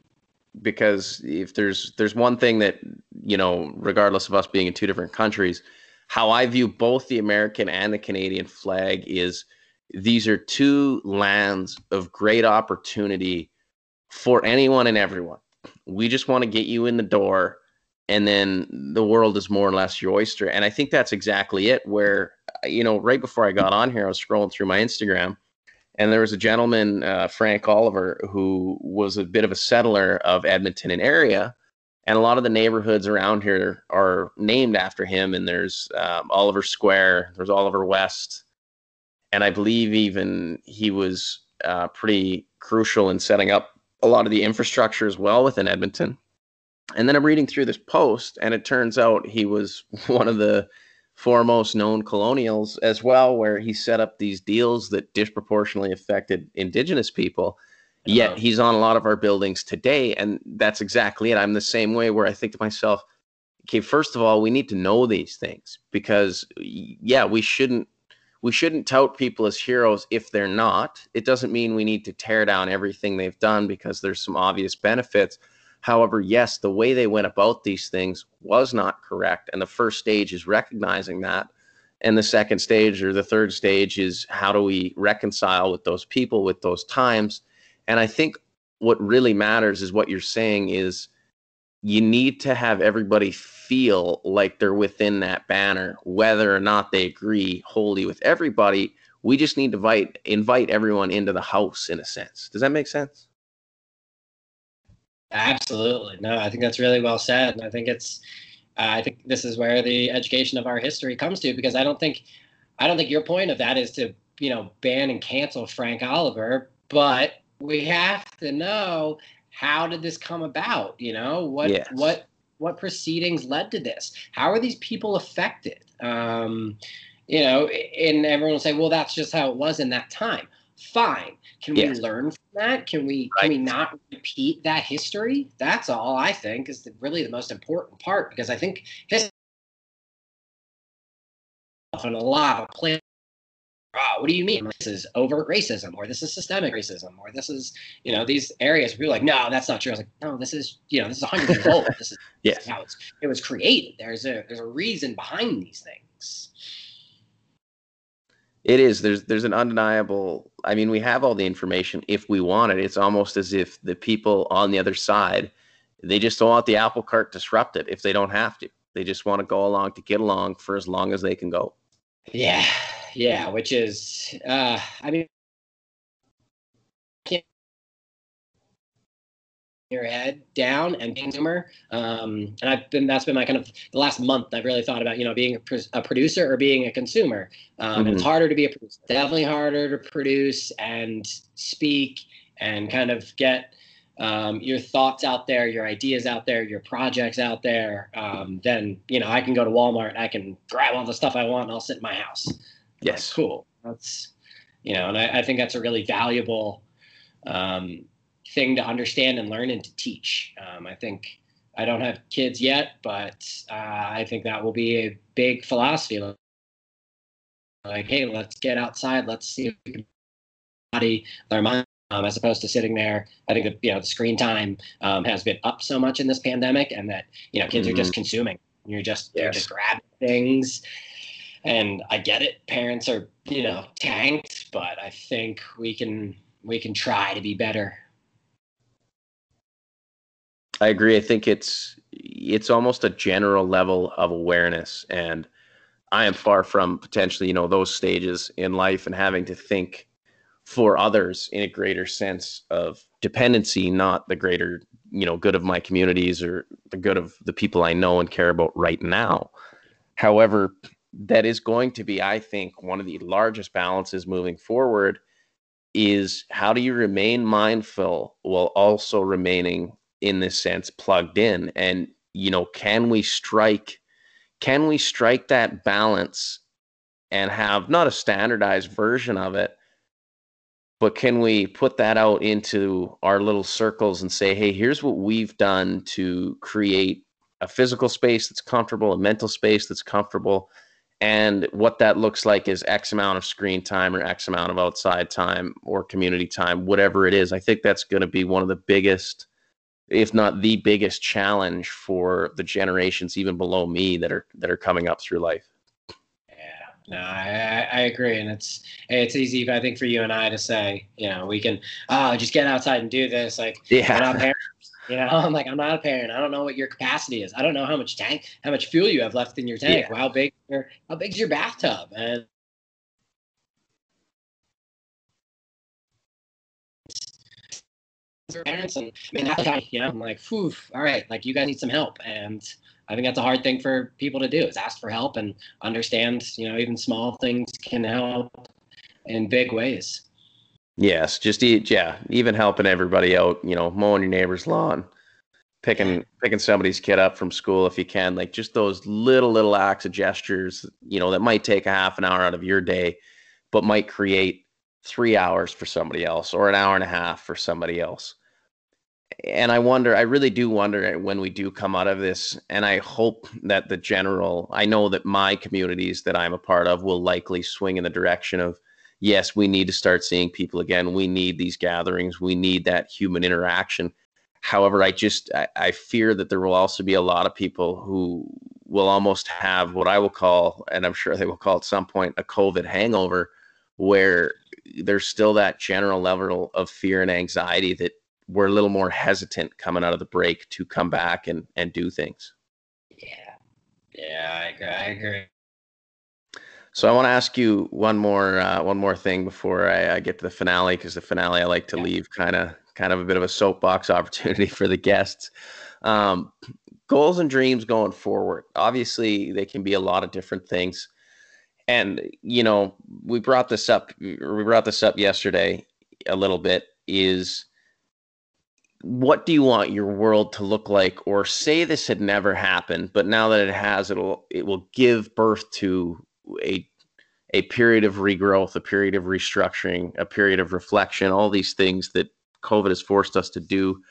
because if there's there's one thing that you know, regardless of us being in two different countries, how I view both the American and the Canadian flag is these are two lands of great opportunity for anyone and everyone. We just want to get you in the door and then the world is more or less your oyster. And I think that's exactly it. Where, you know, right before I got on here, I was scrolling through my Instagram and there was a gentleman, uh, Frank Oliver, who was a bit of a settler of Edmonton and area. And a lot of the neighborhoods around here are named after him. And there's um, Oliver Square, there's Oliver West. And I believe even he was uh, pretty crucial in setting up a lot of the infrastructure as well within Edmonton. And then I'm reading through this post, and it turns out he was one of the foremost known colonials as well, where he set up these deals that disproportionately affected indigenous people. Yet he's on a lot of our buildings today, and that's exactly it. I'm the same way where I think to myself, okay, first of all, we need to know these things because yeah, we shouldn't we shouldn't tout people as heroes if they're not. It doesn't mean we need to tear down everything they've done because there's some obvious benefits. However, yes, the way they went about these things was not correct. And the first stage is recognizing that. And the second stage or the third stage is how do we reconcile with those people, with those times? And I think what really matters is what you're saying is you need to have everybody feel like they're within that banner, whether or not they agree wholly with everybody. We just need to invite invite everyone into the house in a sense. Does that make sense? Absolutely. No, I think that's really well said. And I think it's, uh, I think this is where the education of our history comes to because I don't think, I don't think your point of that is to, you know, ban and cancel Frank Oliver, but we have to know how did this come about? You know, what, yes. what, what proceedings led to this? How are these people affected? Um, you know, and everyone will say, well, that's just how it was in that time fine. Can yes. we learn from that? Can we right. can we not repeat that history? That's all I think is the, really the most important part because I think history often a lot of play. Oh, what do you mean? This is overt racism, or this is systemic racism, or this is, you know, these areas. People are like, no, that's not true. I was like, no, this is, you know, this is hundred years old. This is yes. how it's, it was created. There's a there's a reason behind these things. It is. There's there's an undeniable. I mean, we have all the information if we want it. It's almost as if the people on the other side, they just don't want the apple cart disrupted if they don't have to. They just want to go along to get along for as long as they can go. Yeah, yeah. Which is, uh, I mean, your head down and consumer. Um, and I've been that's been my kind of the last month. I've really thought about you know being a, a producer or being a consumer. Um, mm-hmm. It's harder to be a producer. Definitely harder to produce and speak and kind of get um, your thoughts out there, your ideas out there, your projects out there. Um, then you know I can go to Walmart. I can grab all the stuff I want and I'll sit in my house. Yes, like, cool. That's you know, and I, I think that's a really valuable um, thing to understand and learn and to teach. Um, I think I don't have kids yet, but uh, I think that will be a big philosophy. Like, hey, let's get outside. Let's see if we can body their mind. Um, as opposed to sitting there, I think that you know the screen time um, has been up so much in this pandemic, and that you know kids mm-hmm. are just mm-hmm. consuming. You're just yes. you're just grabbing things, and I get it. Parents are you know tanked, but I think we can we can try to be better I agree. I think it's it's almost a general level of awareness, and I am far from potentially, you know, those stages in life and having to think for others in a greater sense of dependency, not the greater, you know, good of my communities or the good of the people I know and care about right now. However, that is going to be, I think, one of the largest balances moving forward is how do you remain mindful while also remaining in this sense plugged in and you know can we strike can we strike that balance and have not a standardized version of it but can we put that out into our little circles and say hey here's what we've done to create a physical space that's comfortable a mental space that's comfortable and what that looks like is x amount of screen time or x amount of outside time or community time whatever it is. I think that's going to be one of the biggest if not the biggest challenge for the generations even below me that are that are coming up through life no, I, I agree, and it's it's easy, I think, for you and I to say, you know, we can, oh, just get outside and do this. Like, yeah, not parents. You know, I'm like, I'm not a parent. I don't know what your capacity is. I don't know how much tank, how much fuel you have left in your tank. Yeah. How big, your, how big is your bathtub? And parents, and I mean, that's you know, I'm like, whew, all right, like you guys need some help, and I think that's a hard thing for people to do is ask for help and understand, you know, even small things can help in big ways. Yes, just eat, yeah, even helping everybody out, you know, mowing your neighbor's lawn, picking picking somebody's kid up from school if you can, like just those little little acts of gestures, you know, that might take a half an hour out of your day, but might create three hours for somebody else or an hour and a half for somebody else and I wonder, I really do wonder when we do come out of this, and I hope that the general, I know that my communities that I'm a part of will likely swing in the direction of, yes, we need to start seeing people again. We need these gatherings. We need that human interaction. However, I just, I, I fear that there will also be a lot of people who will almost have what I will call, and I'm sure they will call at some point, a COVID hangover, where there's still that general level of fear and anxiety that we're a little more hesitant coming out of the break to come back and and do things. Yeah, yeah, I agree. I agree. So I want to ask you one more uh, one more thing before I, I get to the finale because the finale I like to yeah. leave kind of kind of a bit of a soapbox opportunity for the guests. Um, goals and dreams going forward. Obviously, they can be a lot of different things, and you know we brought this up. We brought this up yesterday a little bit. Is what do you want your world to look like or say this had never happened but now that it has it'll it will give birth to a a period of regrowth a period of restructuring a period of reflection all these things that covid has forced us to do.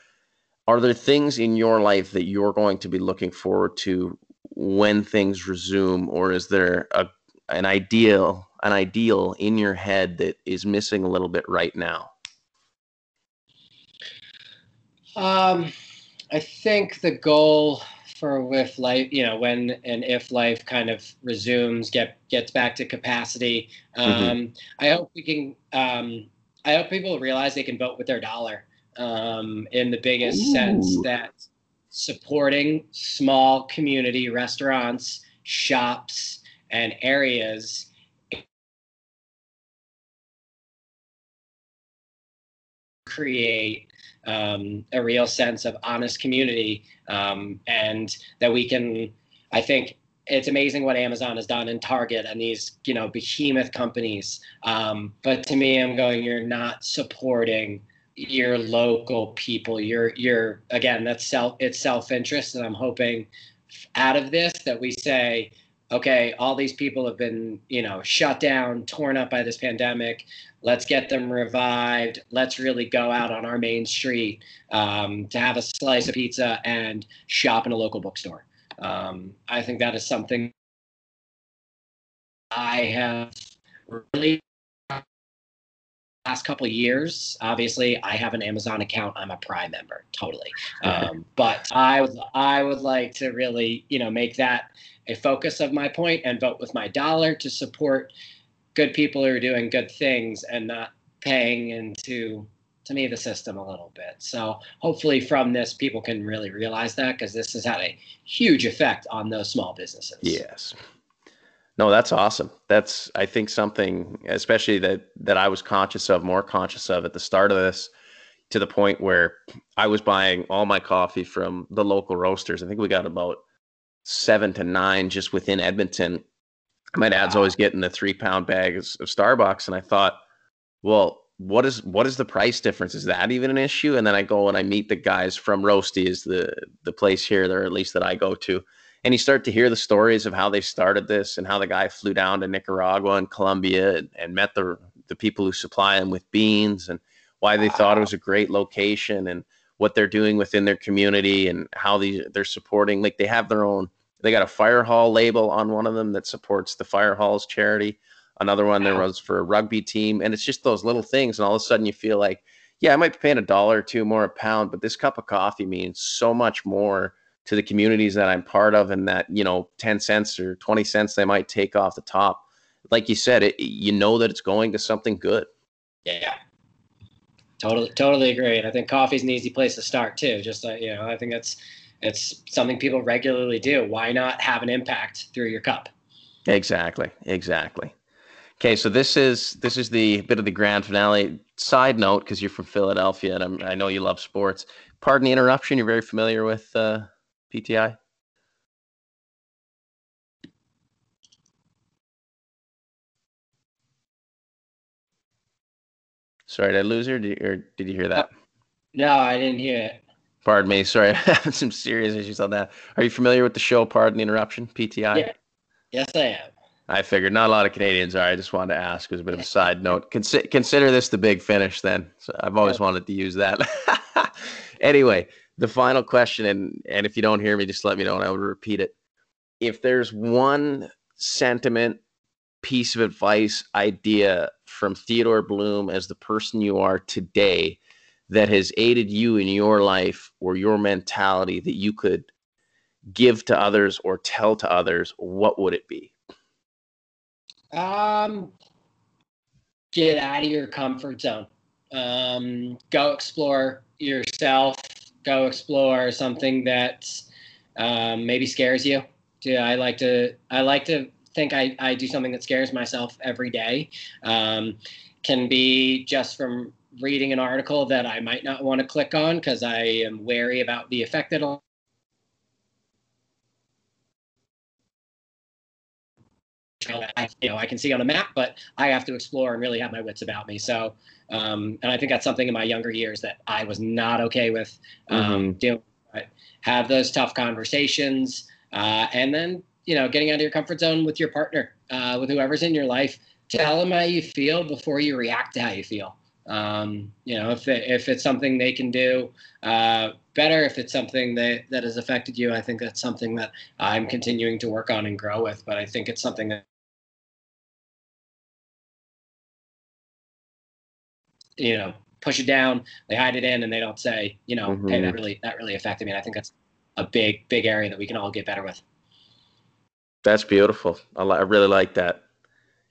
Are there things in your life that you're going to be looking forward to when things resume or is there a an ideal an ideal in your head that is missing a little bit right now um, I think the goal for with life, you know, when and if life kind of resumes, get gets back to capacity. Mm-hmm. Um, mm-hmm. I hope we can. Um, I hope people realize they can vote with their dollar um, in the biggest Ooh. sense that supporting small community restaurants, shops, and areas create um, a real sense of honest community um, and that we can i think it's amazing what amazon has done and target and these you know behemoth companies. Um, but to me i'm going you're not supporting your local people. You're you're again that's self it's self-interest and i'm hoping out of this that we say okay, all these people have been, you know, shut down, torn up by this pandemic. Let's get them revived. Let's really go out on our main street um, to have a slice of pizza and shop in a local bookstore. Um, I think that is something I have really last couple years obviously i have an amazon account. I'm a prime member totally. Um, but i would i would like to really you know make that a focus of my point and vote with my dollar to support good people who are doing good things and not paying into to me the system a little bit. So hopefully from this people can really realize that because this has had a huge effect on those small businesses. Yes no that's awesome that's i think something especially that that i was conscious of more conscious of at the start of this to the point where i was buying all my coffee from the local roasters i think we got about seven to nine just within Edmonton. My dad's always getting the three pound bags of Starbucks. And I thought, well, what is what is the price difference? Is that even an issue? And then I go and I meet the guys from Roasty, is the the place here, there at least that I go to, and you start to hear the stories of how they started this and how the guy flew down to Nicaragua and Colombia and, and met the the people who supply him with beans and why they wow. thought it was a great location and what they're doing within their community and how they, they're supporting. Like they have their own, they got a fire hall label on one of them that supports the fire halls charity. Another one there was for a rugby team. And it's just those little things. And all of a sudden you feel like, yeah, I might be paying a dollar or two more a pound, but this cup of coffee means so much more to the communities that I'm part of and that, you know, 10 cents or 20 cents they might take off the top. Like you said, it, you know that it's going to something good. Yeah. Totally, totally agree. And I think coffee is an easy place to start too. Just uh, you know, I think that's it's something people regularly do. Why not have an impact through your cup? Exactly, exactly. Okay, so this is this is the bit of the grand finale. Side note, because you're from Philadelphia, and I'm, i know you love sports. Pardon the interruption. You're very familiar with uh, PTI. Sorry, did I lose her? Did you, or did you hear that? No, I didn't hear it. Pardon me. Sorry, I have some serious issues on that. Are you familiar with the show? Pardon the interruption. PTI. Yeah. Yes, I am. I figured not a lot of Canadians are. I just wanted to ask as a bit of a side note. Consi- consider this the big finish, then. So I've always yeah. wanted to use that. anyway, the final question, and and if you don't hear me, just let me know, and I will repeat it. If there's one sentiment piece of advice, idea from Theodore Bloom as the person you are today that has aided you in your life or your mentality that you could give to others or tell to others, what would it be? Um, get out of your comfort zone. Um, go explore yourself. Go explore something that um, maybe scares you. Yeah, I like to. I like to think I, I do something that scares myself every day. Um, can be just from reading an article that I might not want to click on because I am wary about the effect that'll I, you know, I can see on a map, but I have to explore and really have my wits about me. So, um, and I think that's something in my younger years that I was not okay with um, mm-hmm. doing. Have those tough conversations, uh, and then you know, getting out of your comfort zone with your partner, uh, with whoever's in your life. Tell them how you feel before you react to how you feel. Um, you know, if it, if it's something they can do uh, better, if it's something that that has affected you, I think that's something that I'm continuing to work on and grow with. But I think it's something that you know push it down, they hide it in, and they don't say, you know, mm-hmm. hey, that really that really affected me. And I think that's a big big area that we can all get better with. That's beautiful. I, li- I really like that.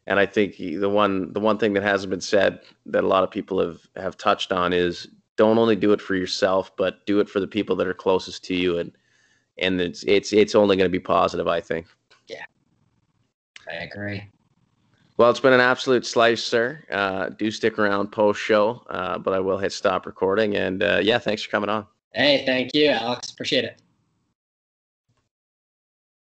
And I think the one the one thing that hasn't been said that a lot of people have have touched on is don't only do it for yourself, but do it for the people that are closest to you, and and it's it's it's only going to be positive. I think. Yeah, I agree. Well, it's been an absolute slice, sir. Uh, do stick around post show, uh, but I will hit stop recording. And uh, yeah, thanks for coming on. Hey, thank you, Alex. Appreciate it.